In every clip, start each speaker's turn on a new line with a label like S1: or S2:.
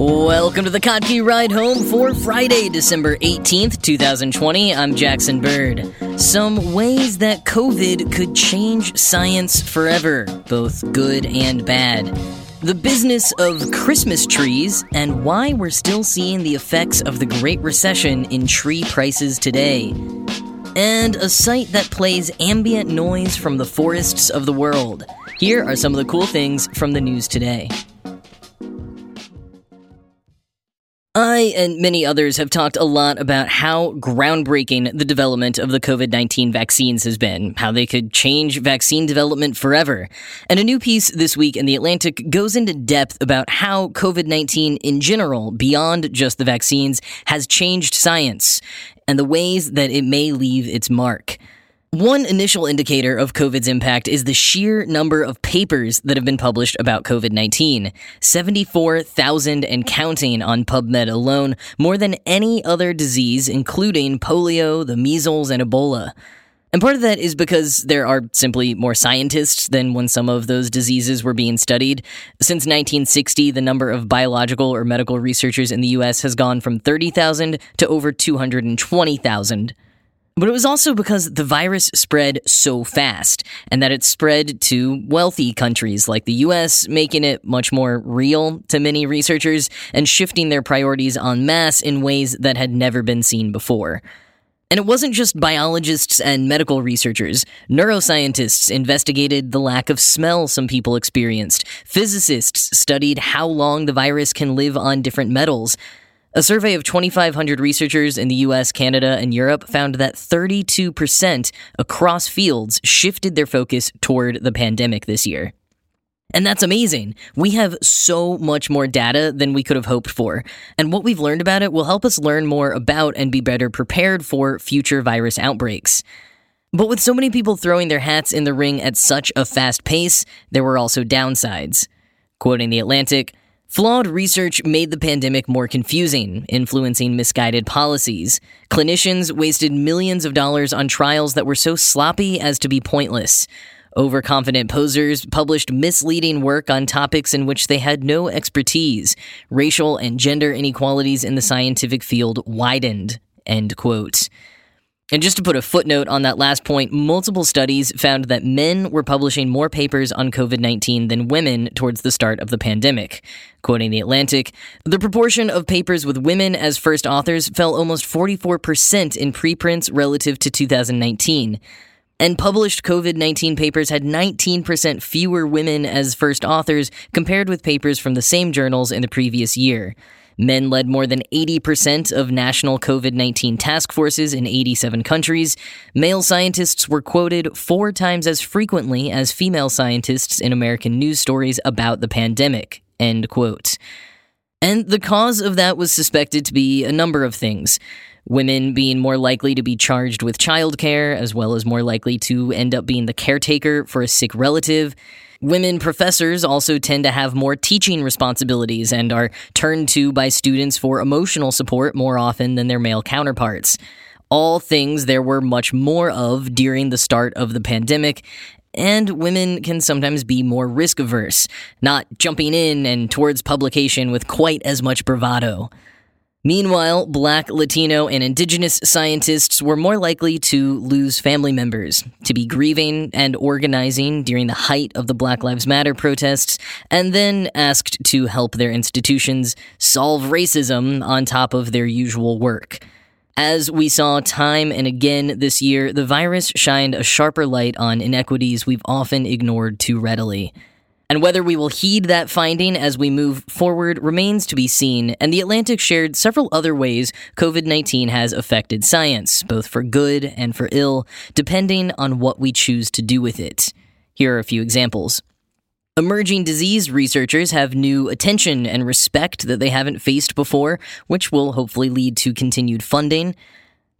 S1: Welcome to the Kottke Ride Home for Friday, December 18th, 2020. I'm Jackson Bird. Some ways that COVID could change science forever, both good and bad. The business of Christmas trees and why we're still seeing the effects of the Great Recession in tree prices today. And a site that plays ambient noise from the forests of the world. Here are some of the cool things from the news today. I and many others have talked a lot about how groundbreaking the development of the COVID 19 vaccines has been, how they could change vaccine development forever. And a new piece this week in The Atlantic goes into depth about how COVID 19 in general, beyond just the vaccines, has changed science and the ways that it may leave its mark. One initial indicator of COVID's impact is the sheer number of papers that have been published about COVID 19 74,000 and counting on PubMed alone, more than any other disease, including polio, the measles, and Ebola. And part of that is because there are simply more scientists than when some of those diseases were being studied. Since 1960, the number of biological or medical researchers in the US has gone from 30,000 to over 220,000. But it was also because the virus spread so fast, and that it spread to wealthy countries like the US, making it much more real to many researchers and shifting their priorities en masse in ways that had never been seen before. And it wasn't just biologists and medical researchers. Neuroscientists investigated the lack of smell some people experienced. Physicists studied how long the virus can live on different metals. A survey of 2,500 researchers in the US, Canada, and Europe found that 32% across fields shifted their focus toward the pandemic this year. And that's amazing. We have so much more data than we could have hoped for. And what we've learned about it will help us learn more about and be better prepared for future virus outbreaks. But with so many people throwing their hats in the ring at such a fast pace, there were also downsides. Quoting The Atlantic, Flawed research made the pandemic more confusing, influencing misguided policies. Clinicians wasted millions of dollars on trials that were so sloppy as to be pointless. Overconfident posers published misleading work on topics in which they had no expertise. Racial and gender inequalities in the scientific field widened. End quote. And just to put a footnote on that last point, multiple studies found that men were publishing more papers on COVID 19 than women towards the start of the pandemic. Quoting The Atlantic, the proportion of papers with women as first authors fell almost 44% in preprints relative to 2019. And published COVID 19 papers had 19% fewer women as first authors compared with papers from the same journals in the previous year. Men led more than 80% of national COVID 19 task forces in 87 countries. Male scientists were quoted four times as frequently as female scientists in American news stories about the pandemic. End quote. And the cause of that was suspected to be a number of things. Women being more likely to be charged with childcare, as well as more likely to end up being the caretaker for a sick relative. Women professors also tend to have more teaching responsibilities and are turned to by students for emotional support more often than their male counterparts. All things there were much more of during the start of the pandemic, and women can sometimes be more risk averse, not jumping in and towards publication with quite as much bravado. Meanwhile, black, Latino, and indigenous scientists were more likely to lose family members, to be grieving and organizing during the height of the Black Lives Matter protests, and then asked to help their institutions solve racism on top of their usual work. As we saw time and again this year, the virus shined a sharper light on inequities we've often ignored too readily. And whether we will heed that finding as we move forward remains to be seen, and The Atlantic shared several other ways COVID 19 has affected science, both for good and for ill, depending on what we choose to do with it. Here are a few examples. Emerging disease researchers have new attention and respect that they haven't faced before, which will hopefully lead to continued funding.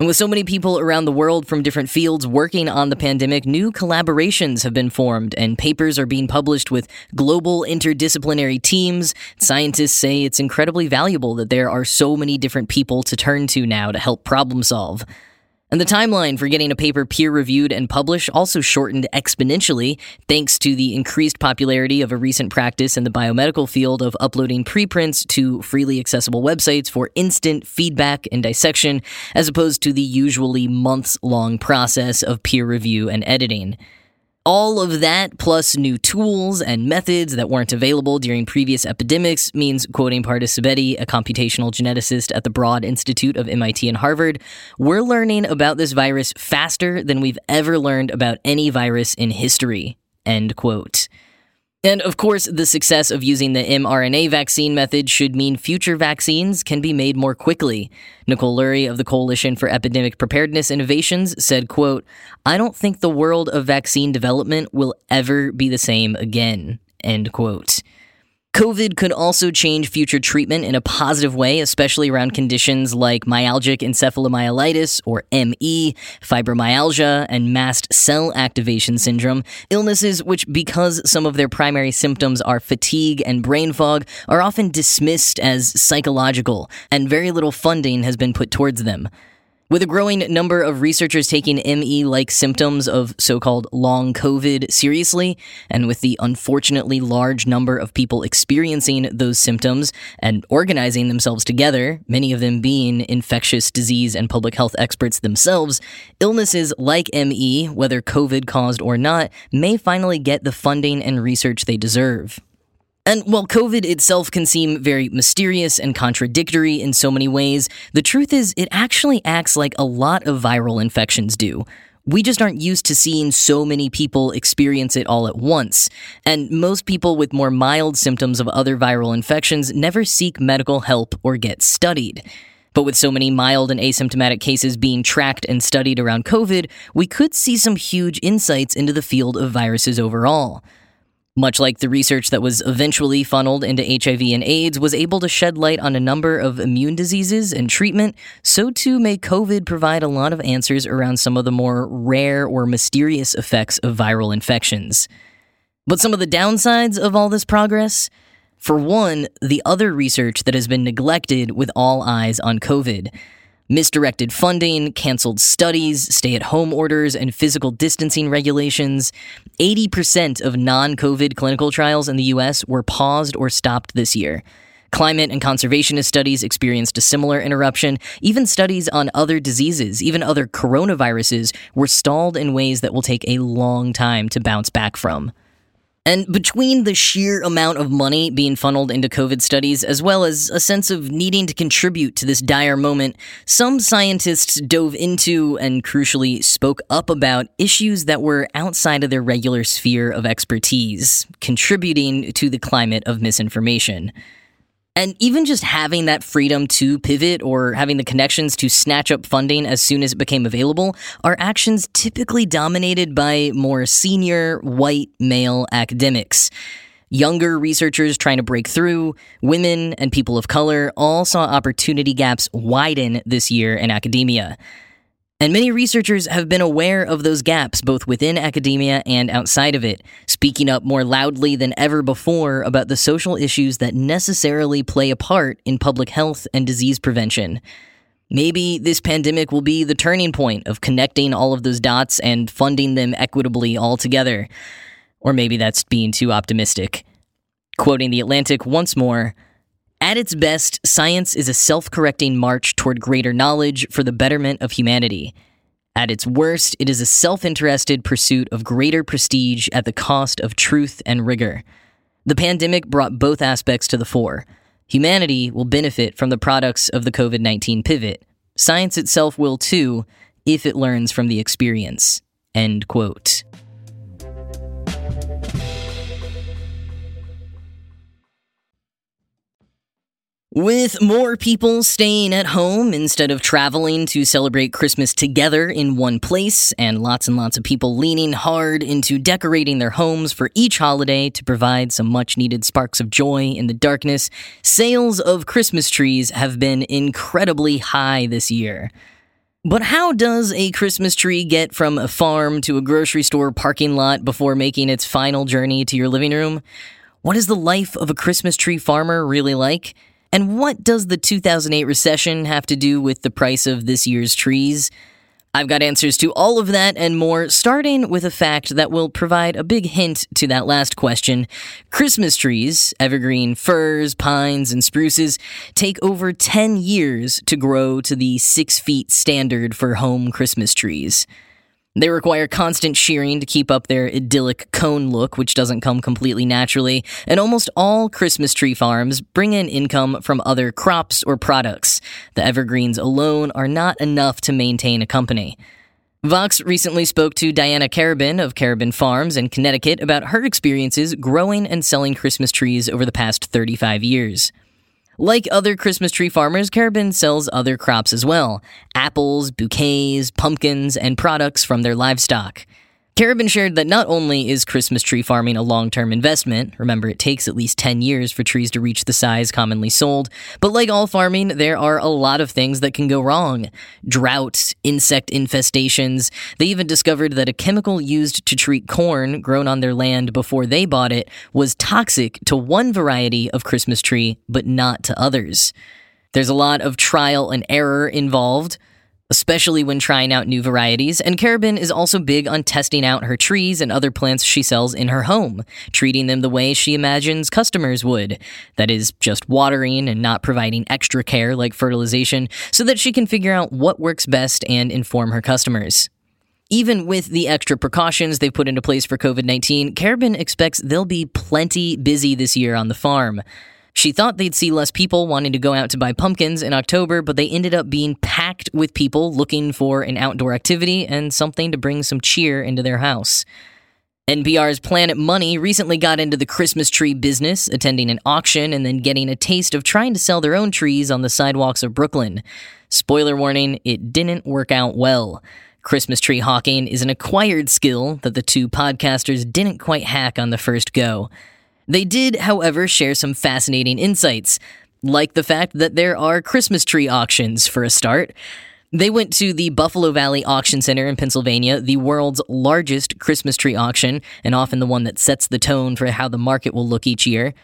S1: And with so many people around the world from different fields working on the pandemic, new collaborations have been formed and papers are being published with global interdisciplinary teams. Scientists say it's incredibly valuable that there are so many different people to turn to now to help problem solve. And the timeline for getting a paper peer reviewed and published also shortened exponentially thanks to the increased popularity of a recent practice in the biomedical field of uploading preprints to freely accessible websites for instant feedback and dissection, as opposed to the usually months long process of peer review and editing. All of that, plus new tools and methods that weren't available during previous epidemics, means, quoting Pardis Sabeti, a computational geneticist at the Broad Institute of MIT and Harvard, we're learning about this virus faster than we've ever learned about any virus in history. End quote. And of course, the success of using the mRNA vaccine method should mean future vaccines can be made more quickly. Nicole Lurie of the Coalition for Epidemic Preparedness Innovations said, quote, I don't think the world of vaccine development will ever be the same again, end quote. COVID could also change future treatment in a positive way, especially around conditions like myalgic encephalomyelitis, or ME, fibromyalgia, and mast cell activation syndrome, illnesses which, because some of their primary symptoms are fatigue and brain fog, are often dismissed as psychological, and very little funding has been put towards them. With a growing number of researchers taking ME like symptoms of so called long COVID seriously, and with the unfortunately large number of people experiencing those symptoms and organizing themselves together, many of them being infectious disease and public health experts themselves, illnesses like ME, whether COVID caused or not, may finally get the funding and research they deserve. And while COVID itself can seem very mysterious and contradictory in so many ways, the truth is it actually acts like a lot of viral infections do. We just aren't used to seeing so many people experience it all at once. And most people with more mild symptoms of other viral infections never seek medical help or get studied. But with so many mild and asymptomatic cases being tracked and studied around COVID, we could see some huge insights into the field of viruses overall. Much like the research that was eventually funneled into HIV and AIDS was able to shed light on a number of immune diseases and treatment, so too may COVID provide a lot of answers around some of the more rare or mysterious effects of viral infections. But some of the downsides of all this progress? For one, the other research that has been neglected with all eyes on COVID misdirected funding, canceled studies, stay at home orders, and physical distancing regulations. 80% of non COVID clinical trials in the US were paused or stopped this year. Climate and conservationist studies experienced a similar interruption. Even studies on other diseases, even other coronaviruses, were stalled in ways that will take a long time to bounce back from. And between the sheer amount of money being funneled into COVID studies, as well as a sense of needing to contribute to this dire moment, some scientists dove into and crucially spoke up about issues that were outside of their regular sphere of expertise, contributing to the climate of misinformation. And even just having that freedom to pivot or having the connections to snatch up funding as soon as it became available are actions typically dominated by more senior, white, male academics. Younger researchers trying to break through, women, and people of color all saw opportunity gaps widen this year in academia. And many researchers have been aware of those gaps both within academia and outside of it, speaking up more loudly than ever before about the social issues that necessarily play a part in public health and disease prevention. Maybe this pandemic will be the turning point of connecting all of those dots and funding them equitably all together. Or maybe that's being too optimistic. Quoting The Atlantic once more, at its best, science is a self correcting march toward greater knowledge for the betterment of humanity. At its worst, it is a self interested pursuit of greater prestige at the cost of truth and rigor. The pandemic brought both aspects to the fore. Humanity will benefit from the products of the COVID 19 pivot. Science itself will too, if it learns from the experience. End quote. With more people staying at home instead of traveling to celebrate Christmas together in one place, and lots and lots of people leaning hard into decorating their homes for each holiday to provide some much needed sparks of joy in the darkness, sales of Christmas trees have been incredibly high this year. But how does a Christmas tree get from a farm to a grocery store parking lot before making its final journey to your living room? What is the life of a Christmas tree farmer really like? And what does the 2008 recession have to do with the price of this year's trees? I've got answers to all of that and more, starting with a fact that will provide a big hint to that last question. Christmas trees, evergreen firs, pines, and spruces, take over 10 years to grow to the 6 feet standard for home Christmas trees. They require constant shearing to keep up their idyllic cone look, which doesn't come completely naturally, and almost all Christmas tree farms bring in income from other crops or products. The evergreens alone are not enough to maintain a company. Vox recently spoke to Diana Karabin of Karabin Farms in Connecticut about her experiences growing and selling Christmas trees over the past 35 years. Like other Christmas tree farmers, Karabin sells other crops as well apples, bouquets, pumpkins, and products from their livestock. Karabin shared that not only is Christmas tree farming a long term investment, remember it takes at least 10 years for trees to reach the size commonly sold, but like all farming, there are a lot of things that can go wrong. Droughts, insect infestations. They even discovered that a chemical used to treat corn grown on their land before they bought it was toxic to one variety of Christmas tree, but not to others. There's a lot of trial and error involved especially when trying out new varieties, and Karabin is also big on testing out her trees and other plants she sells in her home, treating them the way she imagines customers would. That is, just watering and not providing extra care like fertilization, so that she can figure out what works best and inform her customers. Even with the extra precautions they've put into place for COVID 19, Karabin expects they'll be plenty busy this year on the farm. She thought they'd see less people wanting to go out to buy pumpkins in October, but they ended up being packed with people looking for an outdoor activity and something to bring some cheer into their house. NPR's Planet Money recently got into the Christmas tree business, attending an auction and then getting a taste of trying to sell their own trees on the sidewalks of Brooklyn. Spoiler warning, it didn't work out well. Christmas tree hawking is an acquired skill that the two podcasters didn't quite hack on the first go. They did, however, share some fascinating insights, like the fact that there are Christmas tree auctions for a start. They went to the Buffalo Valley Auction Center in Pennsylvania, the world's largest Christmas tree auction, and often the one that sets the tone for how the market will look each year.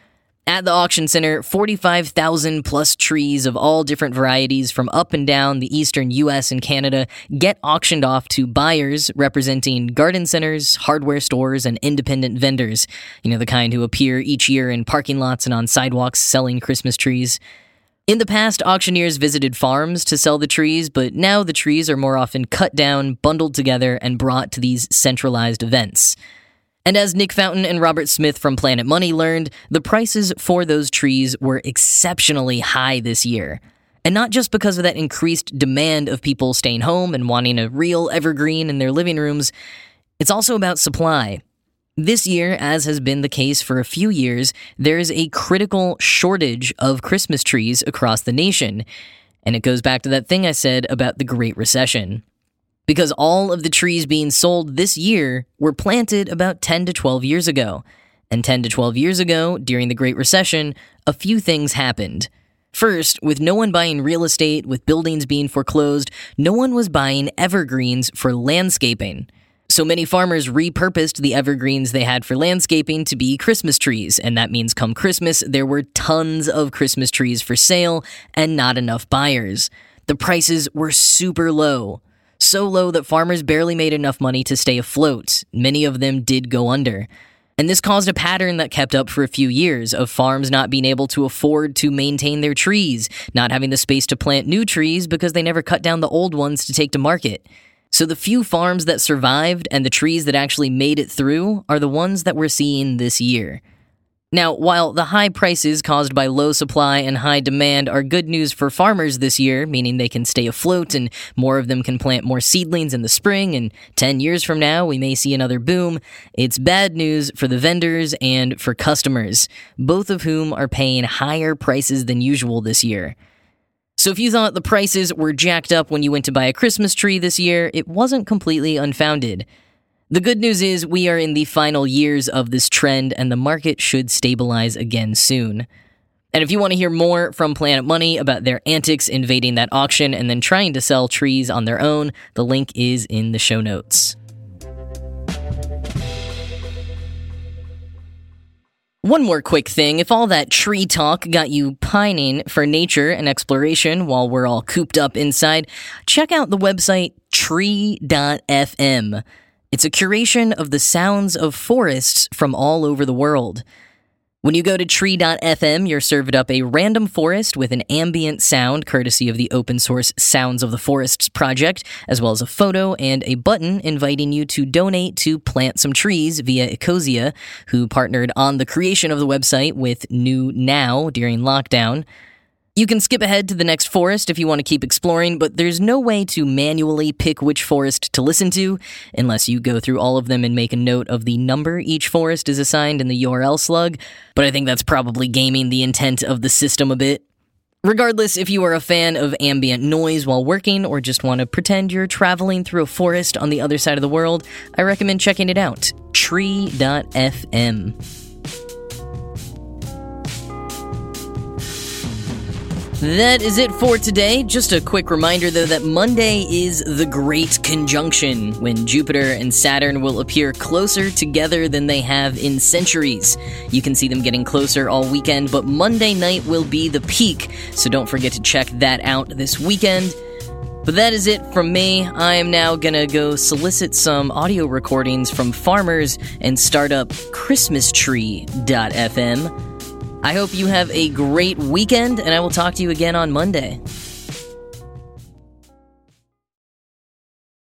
S1: At the auction center, 45,000 plus trees of all different varieties from up and down the eastern US and Canada get auctioned off to buyers representing garden centers, hardware stores, and independent vendors. You know, the kind who appear each year in parking lots and on sidewalks selling Christmas trees. In the past, auctioneers visited farms to sell the trees, but now the trees are more often cut down, bundled together, and brought to these centralized events. And as Nick Fountain and Robert Smith from Planet Money learned, the prices for those trees were exceptionally high this year. And not just because of that increased demand of people staying home and wanting a real evergreen in their living rooms, it's also about supply. This year, as has been the case for a few years, there is a critical shortage of Christmas trees across the nation. And it goes back to that thing I said about the Great Recession because all of the trees being sold this year were planted about 10 to 12 years ago. And 10 to 12 years ago, during the Great Recession, a few things happened. First, with no one buying real estate, with buildings being foreclosed, no one was buying evergreens for landscaping. So many farmers repurposed the evergreens they had for landscaping to be Christmas trees, and that means come Christmas, there were tons of Christmas trees for sale and not enough buyers. The prices were super low so low that farmers barely made enough money to stay afloat. Many of them did go under. And this caused a pattern that kept up for a few years of farms not being able to afford to maintain their trees, not having the space to plant new trees because they never cut down the old ones to take to market. So the few farms that survived and the trees that actually made it through are the ones that we're seeing this year. Now, while the high prices caused by low supply and high demand are good news for farmers this year, meaning they can stay afloat and more of them can plant more seedlings in the spring, and 10 years from now we may see another boom, it's bad news for the vendors and for customers, both of whom are paying higher prices than usual this year. So if you thought the prices were jacked up when you went to buy a Christmas tree this year, it wasn't completely unfounded. The good news is we are in the final years of this trend and the market should stabilize again soon. And if you want to hear more from Planet Money about their antics invading that auction and then trying to sell trees on their own, the link is in the show notes. One more quick thing. If all that tree talk got you pining for nature and exploration while we're all cooped up inside, check out the website tree.fm. It's a curation of the sounds of forests from all over the world. When you go to tree.fm, you're served up a random forest with an ambient sound, courtesy of the open source Sounds of the Forests project, as well as a photo and a button inviting you to donate to plant some trees via Ecosia, who partnered on the creation of the website with New Now during lockdown. You can skip ahead to the next forest if you want to keep exploring, but there's no way to manually pick which forest to listen to unless you go through all of them and make a note of the number each forest is assigned in the URL slug. But I think that's probably gaming the intent of the system a bit. Regardless, if you are a fan of ambient noise while working or just want to pretend you're traveling through a forest on the other side of the world, I recommend checking it out. Tree.fm. That is it for today. Just a quick reminder, though, that Monday is the Great Conjunction, when Jupiter and Saturn will appear closer together than they have in centuries. You can see them getting closer all weekend, but Monday night will be the peak, so don't forget to check that out this weekend. But that is it from me. I am now gonna go solicit some audio recordings from farmers and start up ChristmasTree.fm. I hope you have a great weekend, and I will talk to you again on Monday.